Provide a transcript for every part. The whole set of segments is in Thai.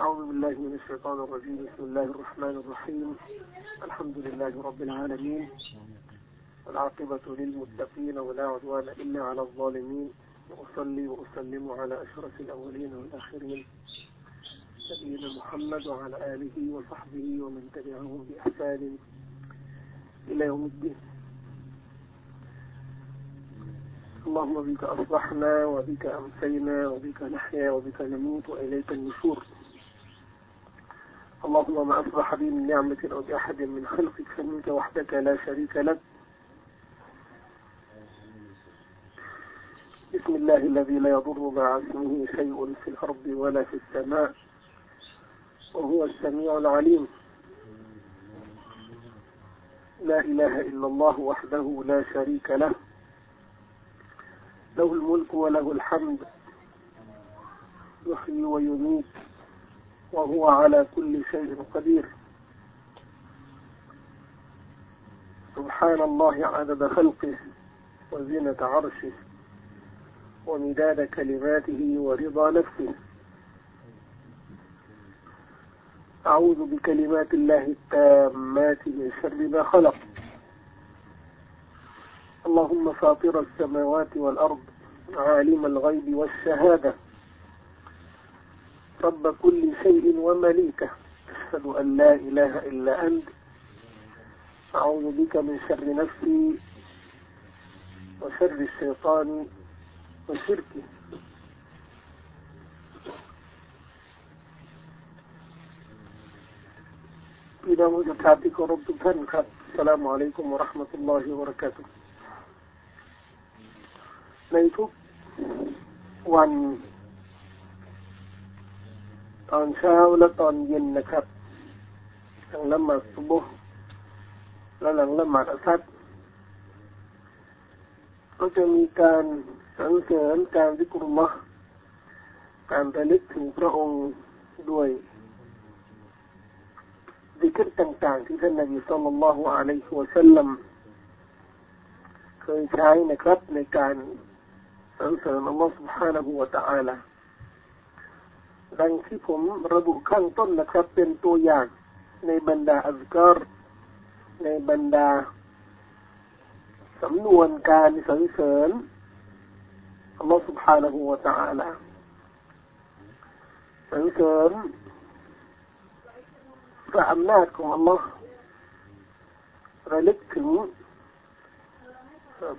أعوذ بالله من الشيطان الرجيم. بسم الله الرحمن الرحيم. الحمد لله رب العالمين. والعاقبة للمتقين ولا عدوان إلا على الظالمين. وأصلي وأسلم على أشرف الأولين والآخرين. نبينا محمد وعلى آله وصحبه ومن تبعهم بإحسان إلى يوم الدين. اللهم بك أصبحنا وبك أمسينا وبك نحيا وبك نموت وإليك النشور. اللهم ما أصبح بي من نعمة أو بأحد من خلقك فمنك وحدك لا شريك لك. بسم الله الذي لا يضر مع اسمه شيء في الأرض ولا في السماء وهو السميع العليم. لا إله إلا الله وحده لا شريك له. له الملك وله الحمد. يحيي ويميت. وهو على كل شيء قدير. سبحان الله عدد خلقه وزنة عرشه ومداد كلماته ورضا نفسه. أعوذ بكلمات الله التامات من شر ما خلق. اللهم فاطر السماوات والأرض عالم الغيب والشهادة. رب كل شيء ومليكه أشهد أن لا إله إلا أنت أعوذ بك من شر نفسي وشر الشيطان وشركهพี่น้องผู้ศรัทธาที่เคารพทุกท่านครับสลามอะลัยกุมวะราะห์มะตุลลอฮิวะบะเราะกาตุฮ์ในทุกวัน ตอนเช้าและตอนเย็นนะครับหลังละหมาดซุบฮ์และหลังละหมาดอัสรก็จะมีการสรรเสริญการวิกรุมะการระลึกถึงพระองค์ด้วยดิกรต่างๆที่ท่านนบีสัลลัลลอฮุอะลัยฮิวะสัลลัมเคยใช้นะครับ ในการสรรเสริญอัลลอฮฺ سبحانه และ تعالى ดังที่ผมระบุข้างต้นนะครับ เป็นตัวอย่าง ในบรรดาอัลกอรในบรรดาสำนวนการสรรเสริญอัลลอฮฺ سبحانه และ تعالى สรรเสริญพระอำนาจของอัลลอฮ์ระลึกถึง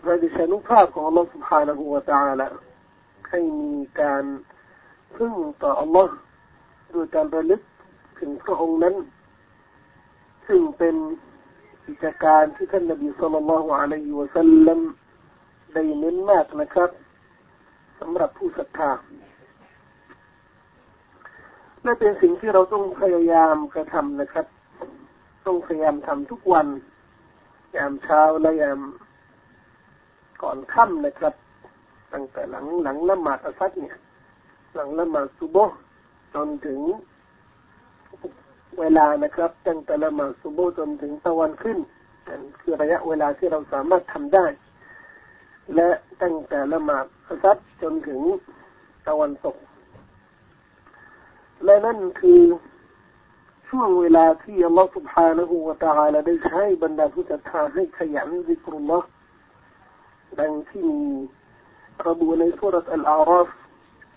พระดิชานุภาพของอัลลอฮ์ سبحانه และ تعالى ให้มีการ พึ่งต่ออัลลอฮ์โดยการระลึกถึงพระองค์นั้น ซึ่งเป็นกิจการที่ท่านนบีสุลต่านละฮ์อะลัยฮิวะสัลลัมได้เน้นมากนะครับสำหรับผู้ศรัทธาและเป็นสิ่งที่เราต้องพยายามกระทำนะครับ ต้องพยายามทำทุกวันยามเช้าและยามก่อนค่ำนะครับ ตั้งแต่หลังหลังละหมาดอัสซัดเนี่ย หลังละหมาดซุบฮ์จนถึงเวลานะครับ ตั้งแต่ละหมาดซุบฮ์จนถึงตะวันขึ้นนั่นคือระยะเวลาที่เราสามารถทำได้ และตั้งแต่ละหมาดอัสซัดจนถึงตะวันตกและนั่นคือช่วงเวลาที่อัลลอฮฺ سبحانه และ تعالى ได้ใช้บรรดาผู้ศรัทธาให้ขยันซิกรุลลอฮ์ดังที่มีระบุในสุรษอัลอาราฟ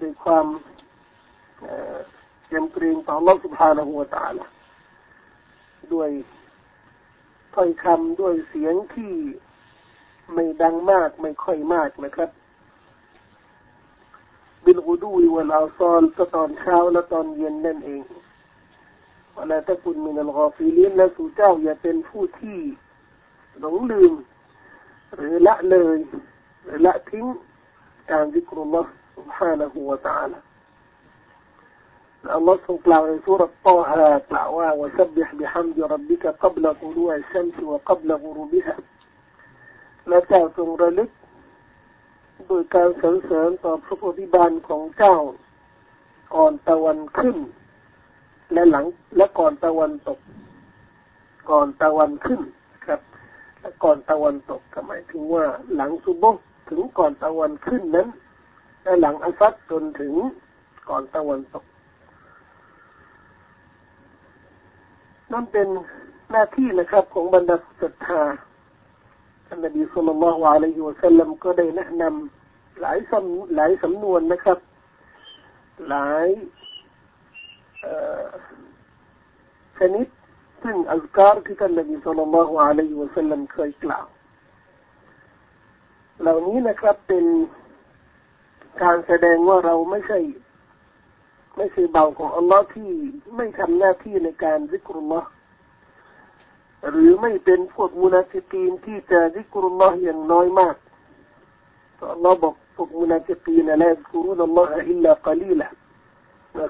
ด้วยความเกมเกรงต่อลอสุภาละหัวตาละด้วยถ้อยคำด้วยเสียงที่ไม่ดังมากไม่ค่อยมากนะครับ บินกูดูวลาซอนก็ตอนเช้าและตอนเย็นนั่นเองวลถ้าคุณมีนัลกอฟิลินและสู่เจ้าอย่าเป็นผู้ที่หลงลืม หรือละเลย หรือละทิ้งการวิกรุลลอ سبحانه และ تعالى อัลลอฮ์ทรงกล่าวในสุรตอฮากล่าวว่า وسبح بحمد ربك قبل طلوع الشمس وقبل غروبها และเจ้าทรงระลึกโดยการสรรเสริญต่อพระโพธิบาลของเจ้าก่อนตะวันขึ้น และหลังและก่อนตะวันตก ก่อนตะวันขึ้น ครับ และก่อนตะวันตกหมายถึงว่า หลังซุบกถึงก่อนตะวันขึ้นนั้น และหลังอัฟัดจนถึงก่อนตะวันตก นั่นเป็นหน้าที่นะครับ ของบรรดาศรัทธาท่านนบีสุลต่านละลัยฮิวะสัลลัมก็ได้แนะนำหลายสำหลายสำนวนนะครับ หลายชนิดซึ่งอัซการที่ท่านนบีصلى الله عليه وسلمเคยกล่าว เหล่านี้นะครับเป็น การแสดงว่าเราไม่ใช่ ไม่ใช่บ่าวของอัลลอฮ์ที่ไม่ทำหน้าที่ในการذكر الله หรือไม่เป็นพวกมุนาฟิกีนที่จะذكر الله อย่างน้อยมากอัลลอฮ์บอกพวกมุนาฟิกีนولا يذكرون الله إلا قليلا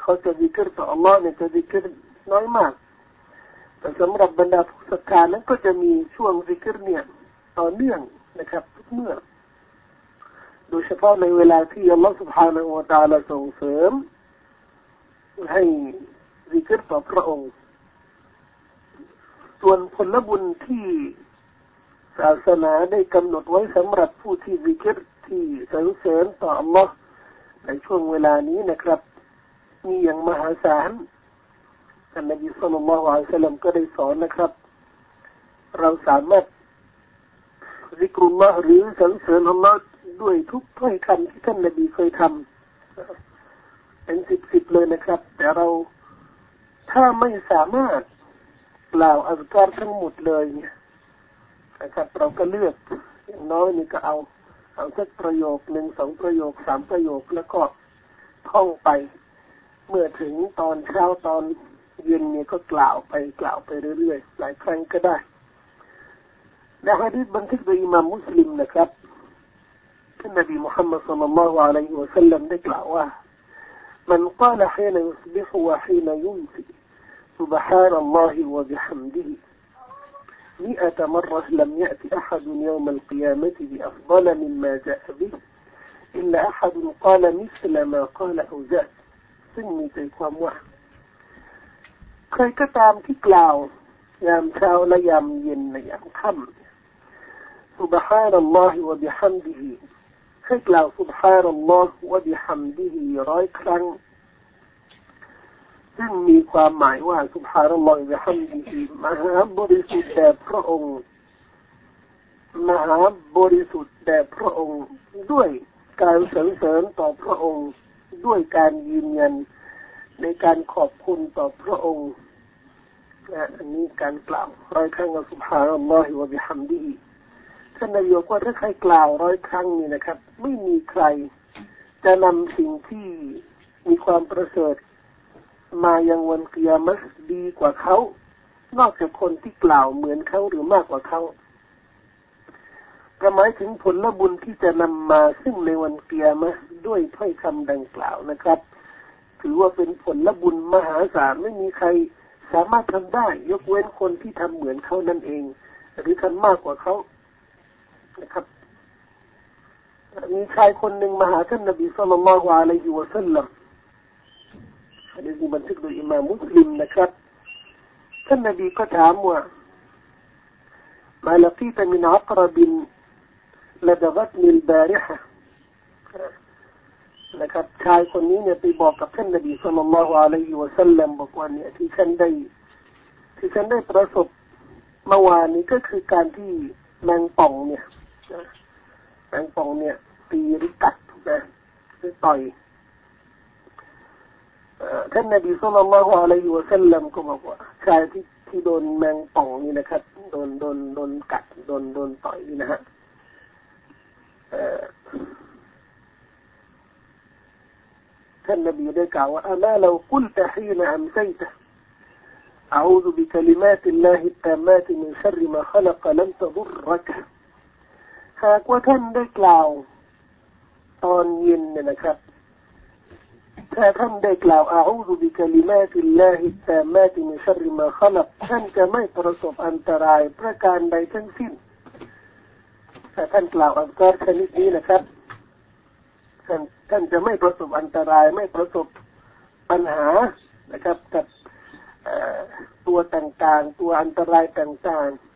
เขาจะซิกรต่ออัลลอฮ์เนี่ยจะซิกรน้อยมาก แต่สำหรับบรรดาผู้ศรัทธานั้นก็จะมีช่วงซิกรเนี่ยต่อเนื่องนะครับทุกเมื่อ โดยเฉพาะในเวลาที่อัลลอฮฺ سبحانه และ تعالى ส่งเสริม ให้ริกรต่อพระองค์ ส่วนผลบุญที่ศาสนาได้กำหนดไว้สำหรับผู้ที่ริกตที่สรรเสริญต่ออัลลอฮฺในช่วงเวลานี้นะครับ มีอย่างมหาศาลท่านนบีสุลต่านละฮ์อัลลัมก็ได้สอนนะครับ เราสามารถริกรุลลอฮฺหรือสรรเสริญอัลลอฮ์ ด้วยทุกถ้อยคำที่ท่านนบีเคยทำเป็นสิบสิบเลยนะครับ แต่เราถ้าไม่สามารถกล่าวอัลการทั้งหมดเลยเนี่ยนะครับเราก็เลือกอย่างน้อยนี่ก็เอา เอาสักประโยคหนึ่งสองประโยคสามประโยคแล้วก็ท่องไป เมื่อถึงตอนเช้าตอนเย็นเนี่ยก็กล่าวไปกล่าวไปเรื่อยๆหลายครั้งก็ได้ในฮะดีษบันทึกโดยอิมามมุสลิมนะครับ ท่านนบีมุฮัมมัดสุลลัลลอฮุอะลัยฮิวะสัลลัมได้กล่าวว่า من قال حين يصبح وحين يمسي سبحان الله وبحمده مئة مرة لم يأتي أحد يوم القيامة بأفضل مما جاء به إلا أحد قال مثل ما قال أو زاد ซึ่งมีใจความว่าใครก็ตามที่กล่าวยามเช้าและยามเย็นในยามค่ำ سبحان الله وبحمده คือกล่าวสุบฮานัลลอฮฺวะบิฮัมดิฮีร้อยครั้ง ซึ่งมีความหมายว่าสุบฮานัลลอฮฺบิฮัมดิฮีมหาบริสุทธิ์แด่พระองค์มหาบริสุทธิ์แด่พระองค์ด้วยการสรรเสริญต่อพระองค์ด้วยการยืนยันในการขอบคุณต่อพระองค์อันนี้การกล่าวร้อยครั้งกับสุบฮานัลลอฮิวะบิฮัมดี ท่านนายกว่าถ้าใครกล่าวร้อยครั้งนี่นะครับ ไม่มีใครจะนำสิ่งที่มีความประเสริฐ มายังวันเกียรมัสดีกว่าเขา นอกจากคนที่กล่าวเหมือนเขาหรือมากกว่าเขาหมายถึงผลบุญที่จะนำมาซึ่งในวันเกียรมะด้วยถ้อยคำดังกล่าวนะครับ ถือว่าเป็นผลบุญมหาศาลไม่มีใครสามารถทำได้ ยกเว้นคนที่ทำเหมือนเขานั่นเอง หรือทำมากกว่าเขา นะครับ มีชายคนหนึ่งมาหาท่านนบีสุลต่านละฮ์อะลัยฮิวะสัลลัมอันนี้บันทึกโดยอิมามมุสลิมนะครับ ท่านนบีก็ถามว่ามาลกีตมินอักรบินละดกัตมิลบาริฮะนะครับชายคนนี้เนี่ยไปบอกกับท่านนบีสุลต่านละฮ์อะลัยฮิวะสัลลัมบอกว่าเนี่ยที่ฉันได้ที่ฉันได้ประสบเมื่อวานนี้ก็คือการที่แมงป่องเนี่ย แมงป่องเนี่ยตีหรือกัดนะหรือต่อยท่านนบีสุลต่านละฮ์อะลัยฮิวะสัลลัมก็บอกว่าชายที่ที่โดนแมงป่องนี่นะครับโดนโดนโดนกัดโดนโดนต่อยนี่นะฮะท่านนบีได้กล่าวว่าอามาเรากุลตะฮีนอัมไซตะ أعوذ بكلمات الله التامات من شر ما خلق لم تضرك หากว่าท่านได้กล่าว ตอนเย็นเนี่ยนะครับ ถ้าท่านได้กล่าวأعوذ بكلمات الله التامات من شر ما خلقท่านจะไม่ประสบอันตรายประการใดทั้งสิ้นถ้าท่านกล่าวอัซการชนิดนี้นะครับท่านท่านจะไม่ประสบอันตรายไม่ประสบปัญหานะครับ กับตัวต่างๆ ตัวอันตรายต่างๆ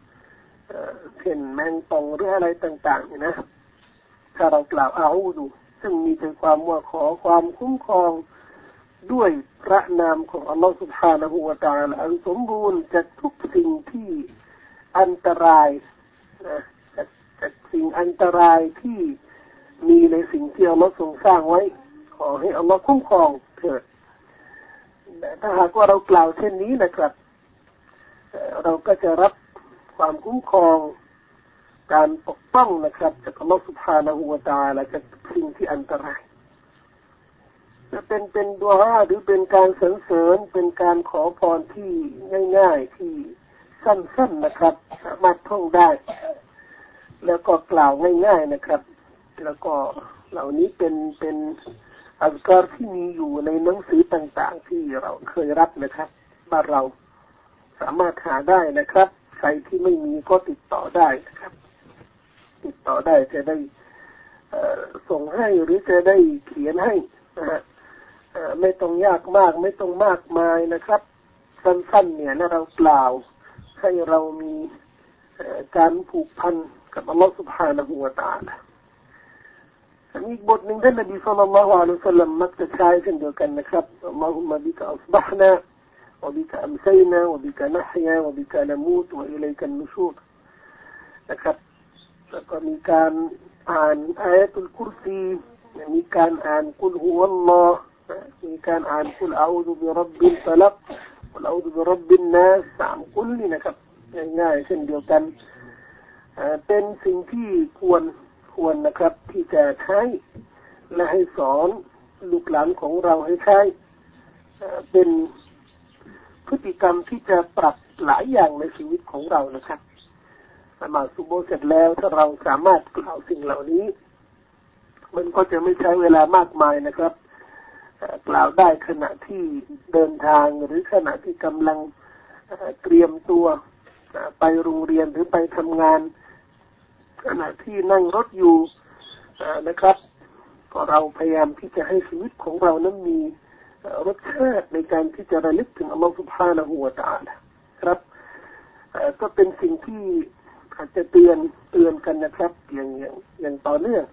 เช่นแมงป่องหรืออะไรต่างๆนี่นะ ถ้าเรากล่าวอาอูดูซึ่งมีใจความว่าขอความคุ้มครองด้วยพระนามของอัลลอฮฺสุบฮานะฮูวาตาลอันสมบูรณ์จากทุกสิ่งที่อันตรายนะจากจากสิ่งอันตรายที่มีในสิ่งที่อัลลอฮฺทรงสร้างไว้ ขอให้อัลลอฮฺคุ้มครองเถิดถ้าหากว่าเรากล่าวเช่นนี้นะครับ เราก็จะรับ ความคุ้มครอง การปกป้องนะครับจากอัลลอฮฺสุบฮานาหูวตาและจากสิ่งที่อันตรายจะเป็นเป็นดัวฮาหรือเป็นการสรรเสริญเป็นการขอพรที่ง่ายๆที่สั้นๆนะครับ สามารถท่องได้ แล้วก็กล่าวง่าย ๆนะครับ แล้วก็เหล่านี้เป็นเป็นอัลกอรที่มีอยู่ในหนังสือต่างๆ ที่เราเคยรับนะครับบ้านเราสามารถหาได้นะครับ รที่ไม่มีก็ติดต่อได้นะครับ ติดต่อได้จะได้ส่งให้หรือจะได้เขียนให้นะฮะไม่ต้องยากมาก ไม่ต้องมากมายนะครับ สั้นๆ เนี่ยนะเราเปล่าให้เรามีการผูกพันกับอัลลอฮฺสุบฮานะฮูวะตาลอีกบทหนึ่งท่านนบีสุลต่านละฮ์อัลลอฮฺมักจะใช้เช่นเดียวกันนะครับอัลลอฮฺมะบิกะอัลบะฮ์นะ وبك أمسينا وبك نحيا وبك نموت وإليك النشور นะครับแล้วก็มีการอ่านอายะตุลกุรซีมีการอ่านกุลฮุวัลลอฮ์มีการอ่านกุลอาอูดุบิรับบิลฟลักกุลอาอูดุบิรับบินนัสสามกุลนี่นะครับง่ายๆเช่นเดียวกันเป็นสิ่งที่ควรควรนะครับ ที่จะใช้และให้สอนลูกหลานของเราให้ใช้เป็นพฤ ติกรรมที่จะปรับหลายอย่างในชีวิตของเรานะครับสมาสุโบเสร็จแล้วถ้าเราสามารถกล่าวสิ่งเหล่านี้ มันก็จะไม่ใช้เวลามากมายนะครับกล่าวได้ขณะที่เดินทางหรือขณะที่กำลังเตรียมตัวไปโรงเรียนหรือไปทำงาน ขณะที่นั่งรถอยู่นะครับ ก็เราพยายามที่จะให้ชีวิตของเรานั้นมี รสชาติในการที่จะระลึกถึงอัลลอฮฺสุบฮานะฮูวาตาลครับก็เป็นสิ่งที่อาจจะเตือนเตือนกันนะครับอย่างอย่างอย่างต่อเนื่อง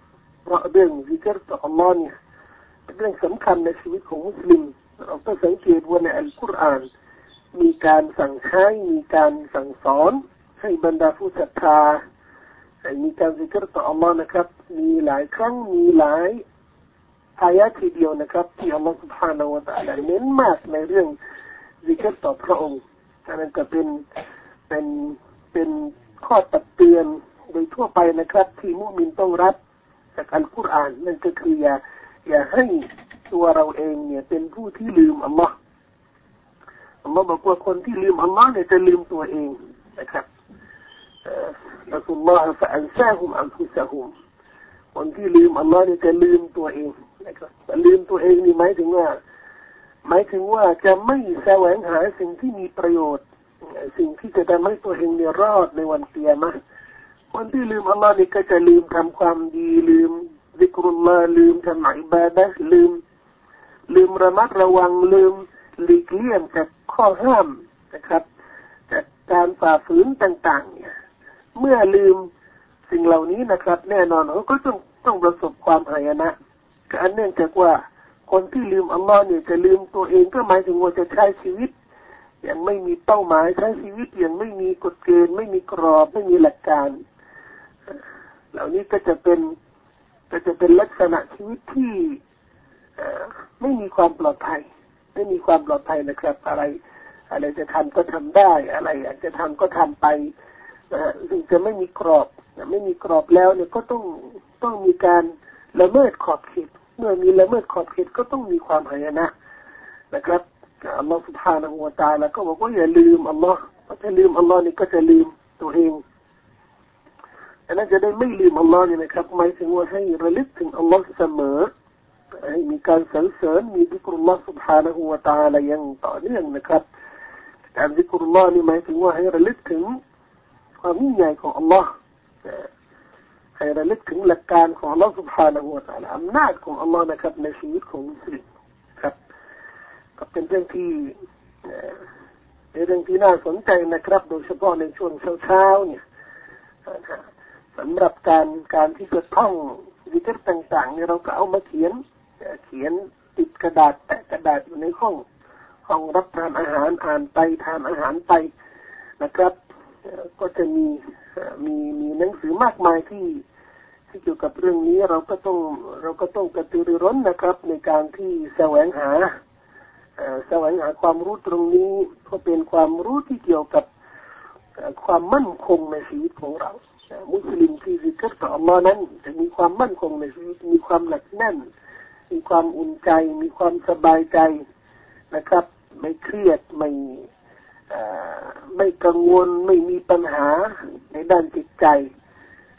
เพราะเรื่องซิกรต่ออัลลอฮ์เนี่ยเป็นเรื่องสำคัญในชีวิตของมุสลิมเราต้องสังเกตว่าในอัลกุรอานมีการสั่งใช้มีการสั่งสอนให้บรรดาผู้ศรัทธามีการซิกรต่ออัลลอฮ์นะครับ มีหลายครั้งมีหลาย อายะคืเดียวนะครับ ที่อัลลอฮฺสุบฮานาวะตะลาเน้นมากในเรื่องดิกเกต่อพระองค์อันนั้นก็เป็นเป็นเป็นข้อตักเตือนโดยทั่วไปนะครับ ที่มุมินต้องรับจากอัลกุรอานนั่นก็คืออย่าอย่าให้ตัวเราเองเนี่ย เป็นผู้ที่ลืมอัลลอฮ์อัลลอฮ์บอกว่าคนที่ลืมอัลลอฮ์เนี่ยจะลืมตัวเองนะครับอัลลอฮ์ฟะอัลซาฮุมอัลฮุซาฮุม คนที่ลืมอัลลอฮ์นี่จะลืมตัวเองนะครับลืมตัวเองนี่หมายถึงว่า หมายถึงว่าจะไม่แสวงหาสิ่งที่มีประโยชน์ สิ่งที่จะทำให้ตัวเองเนี่ยรอดในวันเตียมะคนที่ลืมอัลลอฮ์นี่ก็จะลืมทำความดีลืมซิกรุลลาลืมทำอิบาดะลืม ลืมระมัดระวังลืมหลีกเลี่ยงจากข้อห้ามนะครับจากการฝ่าฝืนต่าง ๆ เนี่ย เมื่อลืม สิ่งเหล่านี้นะครับ แน่นอนเขาก็ต้องต้องประสบความหายนะการเนื่องจากว่าคนที่ลืมอัลลอฮ์เนี่ยจะลืมตัวเองก็หมายถึงว่าจะใช้ชีวิตยังไม่มีเป้าหมายใช้ชีวิตยังไม่มีกฎเกณฑ์ไม่มีกรอบไม่มีหลักการ เหล่านี้ก็จะเป็นก็จะเป็นลักษณะชีวิตที่ไม่มีความปลอดภัย ไม่มีความปลอดภัยนะครับ อะไร อะไรจะทำก็ทำได้ อะไรอยากจะทำก็ทำไปถึงจะไม่มีกรอบ ไม่มีกรอบแล้ว เนี่ยก็ต้องต้องมีการละเมิดขอบเขตเมื่อมีละเมิดขอบเขตก็ต้องมีความหายนะนะครับอัลลอฮฺสุบฮานะฮูวาตาแล้วก็บอกว่าอย่าลืมอัลลอฮ์เพราะถ้าลืมอัลลอฮ์นี่ก็จะลืมตัวเองอันนั้นจะได้ไม่ลืมอัลลอฮ์นี่นะครับหมายถึงว่าให้ระลึกถึงอัลลอฮ์เสมอ ให้มีการสรรเสริญมีดิกรุลลอฮ์ سبحانه และ تعالى ยังต่อเนื่องนะครับการดิกรุลลอฮ์นี่หมายถึงว่าให้ระลึกถึงความยิ่งใหญ่ของอัลลอฮ์ ให้ระลึกถึงหลักการของอัลลอฮฺสุบฮานาหูวะตาลอำนาจของอัลลอฮ์นะครับ ในชีวิตของมุสลิมครับ ก็เป็นเรื่องที่เรื่องที่น่าสนใจนะครับ โดยเฉพาะในช่วงเช้าๆเนี่ยสำหรับการการที่จะท่องวิจารธีต่างๆเนี่ยเราก็เอามาเขียนเขียนติดกระดาษแปะกระดาษอยู่ในห้องห้องรับทานอาหารอ่านไปทานอาหารไปนะครับ ก็จะมีมีมีหนังสือมากมายที่ที่เกี่ยวกับเรื่องนี้เราก็ต้องเราก็ต้องกระตือรือร้นนะครับ ในการที่แสวงหาแสวงหาความรู้ตรงนี้ก็เป็นความรู้ที่เกี่ยวกับความมั่นคงในชีวิตของเรามุสลิมที่ซิกรต่ออัลลอฮ์นั้น จะมีความมั่นคงในชีวิตมีความหนักแน่น มีความอุ่นใจ มีความสบายใจนะครับ ไม่เครียดไม่ ไม่กังวลไม่มีปัญหาในด้านจิตใจ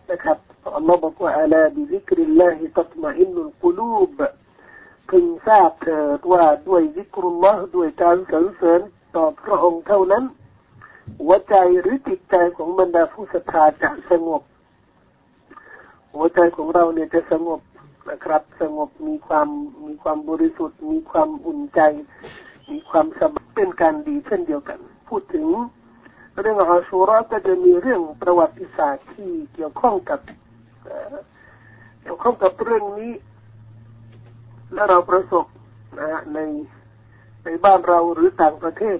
นะครับอัลลอฮ์บอกว่าอัลาบิซิกริลลาฮิตัตมาอินนุลกุลูบพึงทราบเถิดว่าด้วยวิกรุลลอฮ์ด้วยการสรรเสริญต่อพระองค์เท่านั้น หัวใจหรือจิตใจของบรรดาผู้ศรัทธาจะสงบ หัวใจของเราเนี่ยจะสงบนะครับ สงบมีความมีความบริสุทธิ์ มีความอุ่นใจ มีความสบายเป็นการดีเช่นเดียวกัน พูดถึงเรื่องอาชูราก็จะมีเรื่องประวัติศาสตร์ที่เกี่ยวข้องกับเกี่ยวข้องกับเรื่องนี้ และเราประสบนะฮะในในบ้านเราหรือต่างประเทศ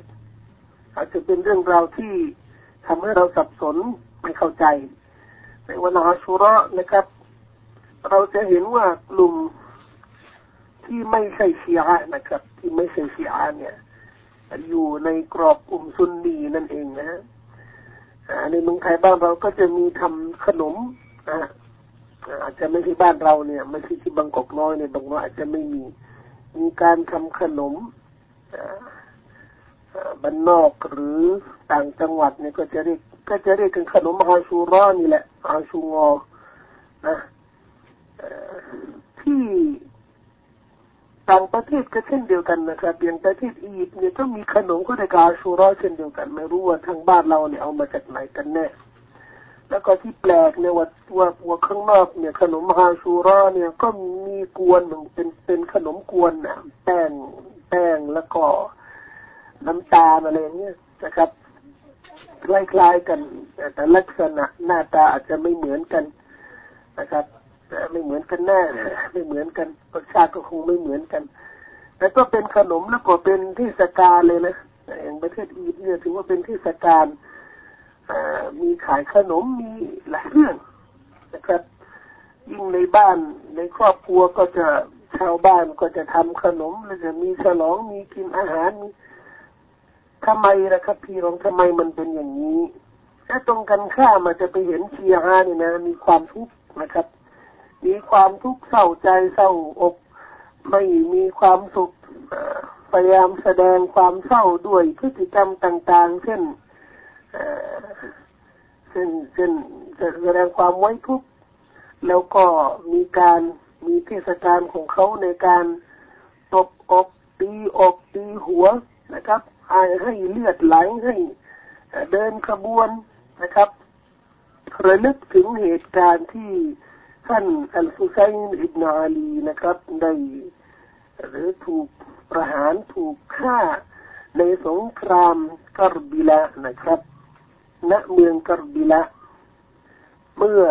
อาจจะเป็นเรื่องราวที่ทำให้เราสับสนไม่เข้าใจ ในวันอาชุระนะครับ เราจะเห็นว่ากลุ่มที่ไม่ใช่ชีอะนะครับ ที่ไม่ใช่ชีอะเนี่ย อยู่ในกรอบกลุ่มซุนนีนั่นเองนะฮะในเมืองไทยบ้านเราก็จะมีทำขนมนะอาจจะไม่ใช่บ้านเราเนี่ยไม่ใช่ที่บางกอกน้อยเนี่ยบางน้อยอาจจะไม่มี มีการทำขนมบ้านนอกหรือต่างจังหวัดเนี่ยก็จะเรียกก็จะเรียกกันขนมอาชูรอนี่แหละอาชูงอนะที่ ต่างประเทศก็เช่นเดียวกันนะครับอย่างประเทศอียิปต์เนี่ยก็มีขนมก็ได้กาชูรอเช่นเดียวกัน ไม่รู้ว่าทางบ้านเราเนี่ยเอามาจากไหนกันแน่แล้วก็ที่แปลกเนี่ยว่าว่าว่าข้างนอกเนี่ย ขนมฮาชูราเนี่ยก็มีกวนเหมือนเป็นเป็นขนมกวนนะแป้งแป้งแล้วก็น้ำตาลอะไรเงี้ยนะครับคล้ายๆกันแต่ลักษณะหน้าตาอาจจะไม่เหมือนกันนะครับ ไม่เหมือนกันแน่ไม่เหมือนกันรสชาติก็คงไม่เหมือนกันแต่ก็เป็นขนมแล้วก็เป็นเทศกาลเลยนะอย่างประเทศอียิปต์เนี่ยถือว่าเป็นเทศกาลมีขายขนมมีหลายเรื่องนะครับยิ่งในบ้านในครอบครัวก็จะชาวบ้านก็จะทำขนมแล้วจะมีฉลองมีกินอาหารมีทำไมนะครับ พี่รองทำไมมันเป็นอย่างนี้ถ้าตรงกันข้ามมันจะไปเห็นเชียร์นี่นะ มีความทุกข์นะครับ มีความทุกข์เศร้าใจเศร้าอก ไม่มีความสุขพยายามแสดงความเศร้าด้วยพฤติกรรมต่าง ๆ เช่นซึ่งซึ่งแสดงความไว้ทุกข์แล้วก็มีการมีเทศกาลของเขาในการตบอกตีอกตีหัวนะครับให้เลือดไหลให้เดินขบวนนะครับ ระลึกถึงเหตุการณ์ที่ ท่านอัลฟุซัยน์อิบนาอาลีนะครับ ได้หรือถูกประหารถูกฆ่าในสงครามกรบิละนะครับ ณเมืองกรบิละ เมื่อ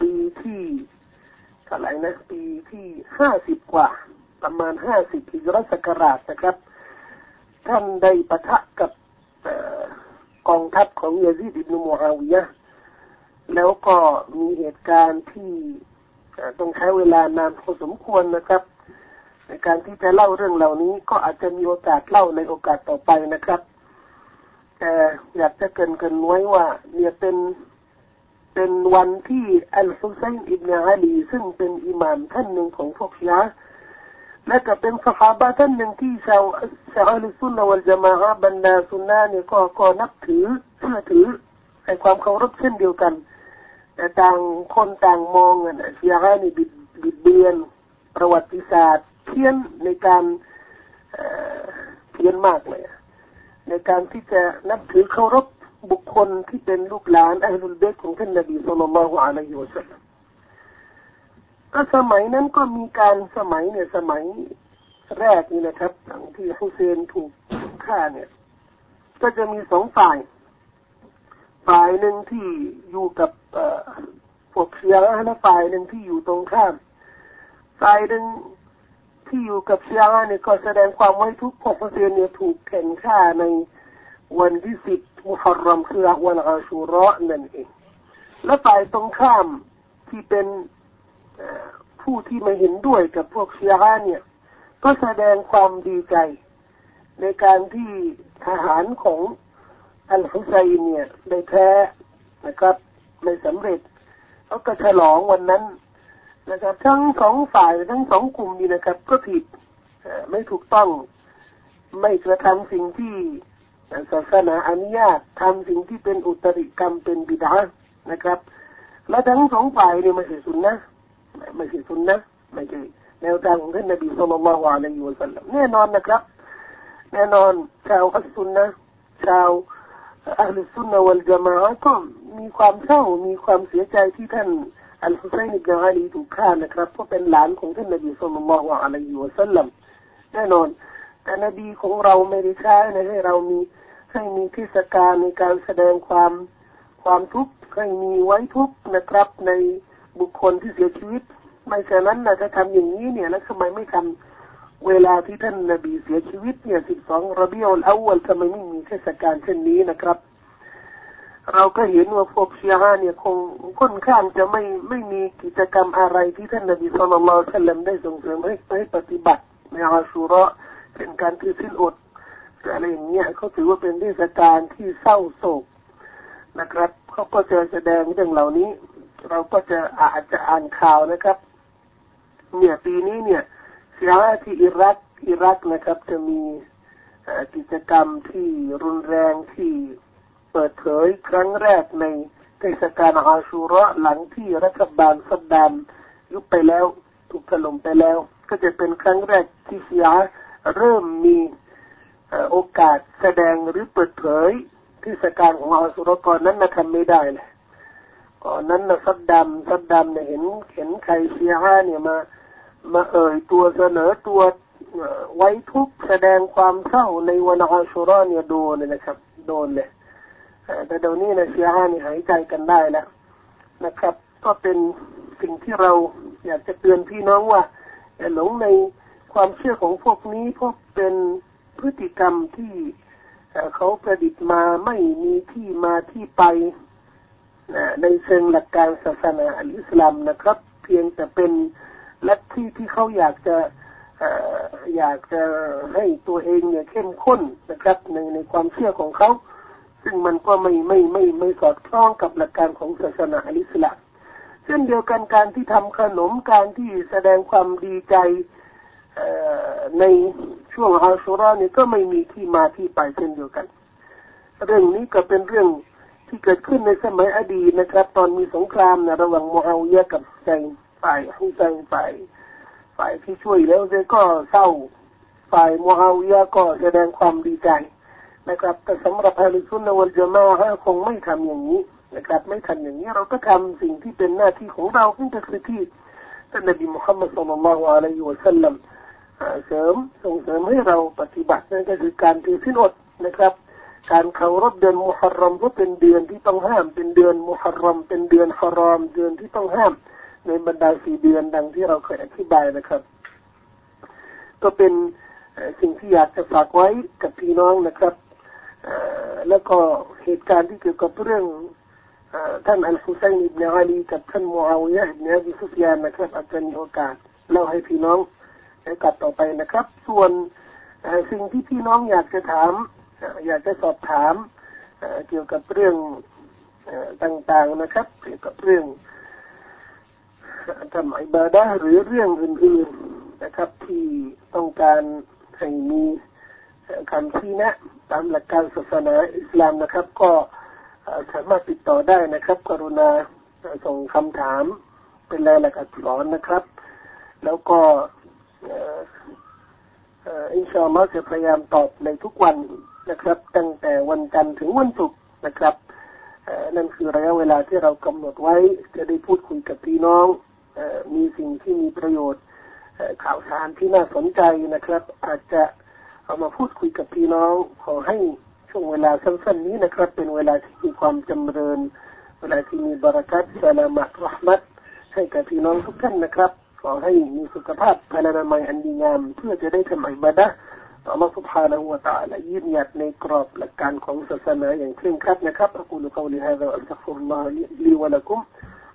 ปีที่เท่าไหร่นะปีที่ห้าสิบกว่า ประมาณห้าสิบพิจรัสกราชนะครับ ท่านได้ปะทะกับกองทัพของยาซีดอิบนุมูอาวิยะ แล้วก็มีเหตุการณ์ที่ต้องใช้เวลานานพอสมควรนะครับ ในการที่จะเล่าเรื่องเหล่านี้ ก็อาจจะมีโอกาสเล่าในโอกาสต่อไปนะครับ แต่อยากจะเกินกันไว้ว่า เนี่ยเป็นเป็นวันที่อัลฮุซัยน์อิบนาอาลีซึ่งเป็นอิหม่ามท่านหนึ่งของพวกชีอะและก็เป็นสหายท่านหนึ่งที่ชาวชาวอัลซุนนะวัลจามะฮะบรรดาสุนนะเนี่ยก็ก็นับถือเชื่อถือให้ความเคารพเช่นเดียวกัน แต่ต่างคนต่างมองอะชีอะนี่บิดบิดเบือนประวัติศาสตร์เพี้ยนในการเพี้ยนมากเลยในการที่จะนับถือเคารพบุคคลที่เป็นลูกหลานอัลลุลเบกของท่านนบีสุลต่านละฮ์อะลัยฮิวสัลลัมก็สมัยนั้นก็มีการสมัยเนี่ยสมัยแรกนี่นะครับหลังที่ฮุเซนถูกฆ่าเนี่ย ก็จะมีสองฝ่าย ฝ่ายหนึ่งที่อยู่กับพวกเชียร์และฝ่ายหนึ่งที่อยู่ตรงข้าม ฝ่ายหนึ่งที่อยู่กับเชียร์เนี่ยก็แสดงความไว้ทุกข์พวกฮุเซนเนี่ยถูกแข่งฆ่าในวันที่สิบมุฮัรรอมคือวันอาชูรอนั่นเอง และฝ่ายตรงข้ามที่เป็นผู้ที่ไม่เห็นด้วยกับพวกเชียร์เนี่ย ก็แสดงความดีใจ ในการที่ทหารของ อัลฮุซัยเนี่ยได้แพ้นะครับไม่สำเร็จเขาก็ฉลองวันนั้นนะครับ ทั้งสองฝ่ายทั้งสองกลุ่มนี่นะครับ ก็ผิดไม่ถูกต้อง ไม่กระทำสิ่งที่ศาสนาอนุญาตทำสิ่งที่เป็นอุตริกรรมเป็นบิดานะครับ และทั้งสองฝ่ายเนี่ยไม่ใช่สุนนะไม่ใช่สุนนะไม่ใช่แนวทางของท่านนบีสุลต่านละฮ์อะลัยฮิวะสัลลัมแน่นอนนะครับ แน่นอนชาวอัสซุนนะชาว อัลสุนนะวัลจามะก็มีความเศร้ามีความเสียใจที่ท่านอัลฮุซัยน์อิบนาอาลีถูกฆ่านะครับเพราะเป็นหลานของท่านนบีสุลต่านละฮ์อะลัยฮิวะสัลลัมแน่นอน แต่นบีของเราไม่ได้ใช้นะให้เรามีให้มีเทศกาลในการแสดงความความทุกข์ให้มีไว้ทุกข์นะครับ ในบุคคลที่เสียชีวิต ไม่ใช่นั้นนะถ้าทำอย่างนี้เนี่ยแล้วทำไมไม่ทำ เวลาที่ท่านนบีเสียชีวิตเนี่ยสิบสองระเบียลอาวลทำไมไม่มีเทศกาลเช่นนี้นะครับ เราก็เห็นว่าพวกเชียร์เนี่ยคงค่อนข้างจะไม่ไม่มีกิจกรรมอะไรที่ท่านนบีสุลต่านสัลลัมได้ส่งเสริมให้ให้ปฏิบัติในอาชูระเป็นการถือสิ้นอดอะไรอย่างเงี้ยเขาถือว่าเป็นเทศกาลที่เศร้าโศกนะครับเขาก็จะแสดงเรื่องเหล่านี้ เราก็จะอาจจะอ่านข่าวนะครับ เนี่ยปีนี้เนี่ย เสียที่อิรักอิรักนะครับ จะมีกิจกรรมที่รุนแรงที่เปิดเผยครั้งแรกในเทศกาลอาชูระหลังที่รัฐบาลสัดดามยุบไปแล้วถูกถล่มไปแล้ว ก็จะเป็นครั้งแรกที่เสียเริ่มมีโอกาสแสดงหรือเปิดเผยเทศกาลของอาสุรกรนั้นมาทำไม่ได้เลยก่อนนั้นนะสัดดำสัดดำเนี่ยเห็นเห็นใครเชียร์เนี่ยมา มาเอ่ยตัวเสนอตัวไว้ทุกแสดงความเศร้าในวันอาชุรเนี่ยโดนเลยนะครับ โดนเลยแต่เดี๋ยวนี้นะเชียร์นี่หายใจกันได้แล้วนะครับ ก็เป็นสิ่งที่เราอยากจะเตือนพี่น้องว่าอย่าหลงในความเชื่อของพวกนี้เพราะเป็นพฤติกรรมที่เขาประดิษฐ์มาไม่มีที่มาที่ไปในเชิงหลักการศาสนาอิสลามนะครับ เพียงแต่เป็น ลัทธิที่เขาอยากจะอยากจะให้ตัวเองเนี่ยเข้มข้นนะครับในในความเชื่อของเขา ซึ่งมันก็ไม่ไม่ไม่ไม่สอดคล้องกับหลักการของศาสนาอิสลามเช่นเดียวกันการที่ทำขนมการที่แสดงความดีใจในช่วงอาชุรานี่ก็ไม่มีที่มาที่ไปเช่นเดียวกัน เรื่องนี้ก็เป็นเรื่องที่เกิดขึ้นในสมัยอดีตนะครับ ตอนมีสงครามนะระหว่างมูอาวิยะกับใจ ฝ่ายฮุซัยฝ่ายฝ่ายที่ช่วยแล้วเจก็เศร้า ฝ่ายมูอาวิยะก็แสดงความดีใจนะครับ แต่สำหรับอาลิซุนนวลจามาฮะคงไม่ทำอย่างนี้นะครับ ไม่ทำอย่างนี้เราก็ทำสิ่งที่เป็นหน้าที่ของเราที่จะคือที่ท่านนบีมุฮัมมัดสุลลัลลอฮุอะลัยฮิวะสัลลัมเสริมส่งเสริมให้เราปฏิบัตินั่นก็คือการถือสินอดนะครับการเคารพเดือนมุฮัรรอมก็เป็นเดือนที่ต้องห้าม เป็นเดือนมุฮัรรอมเป็นเดือนฮารอมเดือนที่ต้องห้าม ในบรรดาสี่เดือนดังที่เราเคยอธิบายนะครับ ก็เป็นสิ่งที่อยากจะฝากไว้กับพี่น้องนะครับแล้วก็เหตุการณ์ที่เกี่ยวกับเรื่องท่านอัลฮุซัยน์อิบนาอาลีกับท่านมูอาวิยะอิบนาบิซุฟยานนะครับอาจจะมีโอกาสเล่าให้พี่น้องในกัดต่อไปนะครับ ส่วนสิ่งที่พี่น้องอยากจะถาม อยากจะสอบถามเกี่ยวกับเรื่องต่างๆนะครับ เกี่ยวกับเรื่อง ทำอิบาดะหรือเรื่องอื่น ๆนะครับ ที่ต้องการให้มีคำชี้แนะ ตามหลักการศาสนาอิสลามนะครับ ก็สามารถติดต่อได้นะครับ กรุณาส่งคำถามเป็นรายละเอียดอักษรนะครับ แล้วก็อินชาอัลลอฮ์จะพยายามตอบในทุกวันนะครับ ตั้งแต่วันจันทร์ถึงวันศุกร์นะครับนั่นคือระยะเวลาที่เรากำหนดไว้จะได้พูดคุยกับพี่น้อง มีสิ่งที่มีประโยชน์ข่าวสารที่น่าสนใจนะครับ อาจจะเอามาพูดคุยกับพี่น้องขอให้ช่วงเวลาสั้นๆนี้นะครับ เป็นเวลาที่มีความจำเริญ เวลาที่มีบรารักัตสลามัตรหมัดให้กับพี่น้องทุกท่านนะครับ ขอให้มีสุขภาพพลานามัยอันดีงาม เพื่อจะได้ทำอิบาดะต่อมาสุภาละวตาและยืดหยัดในกรอบหลักการของศาสนาอย่างเคร่งครัดนะครับอะกูลกาลิฮะระอัลตัฟุลลอฮ์ลิวะละกุม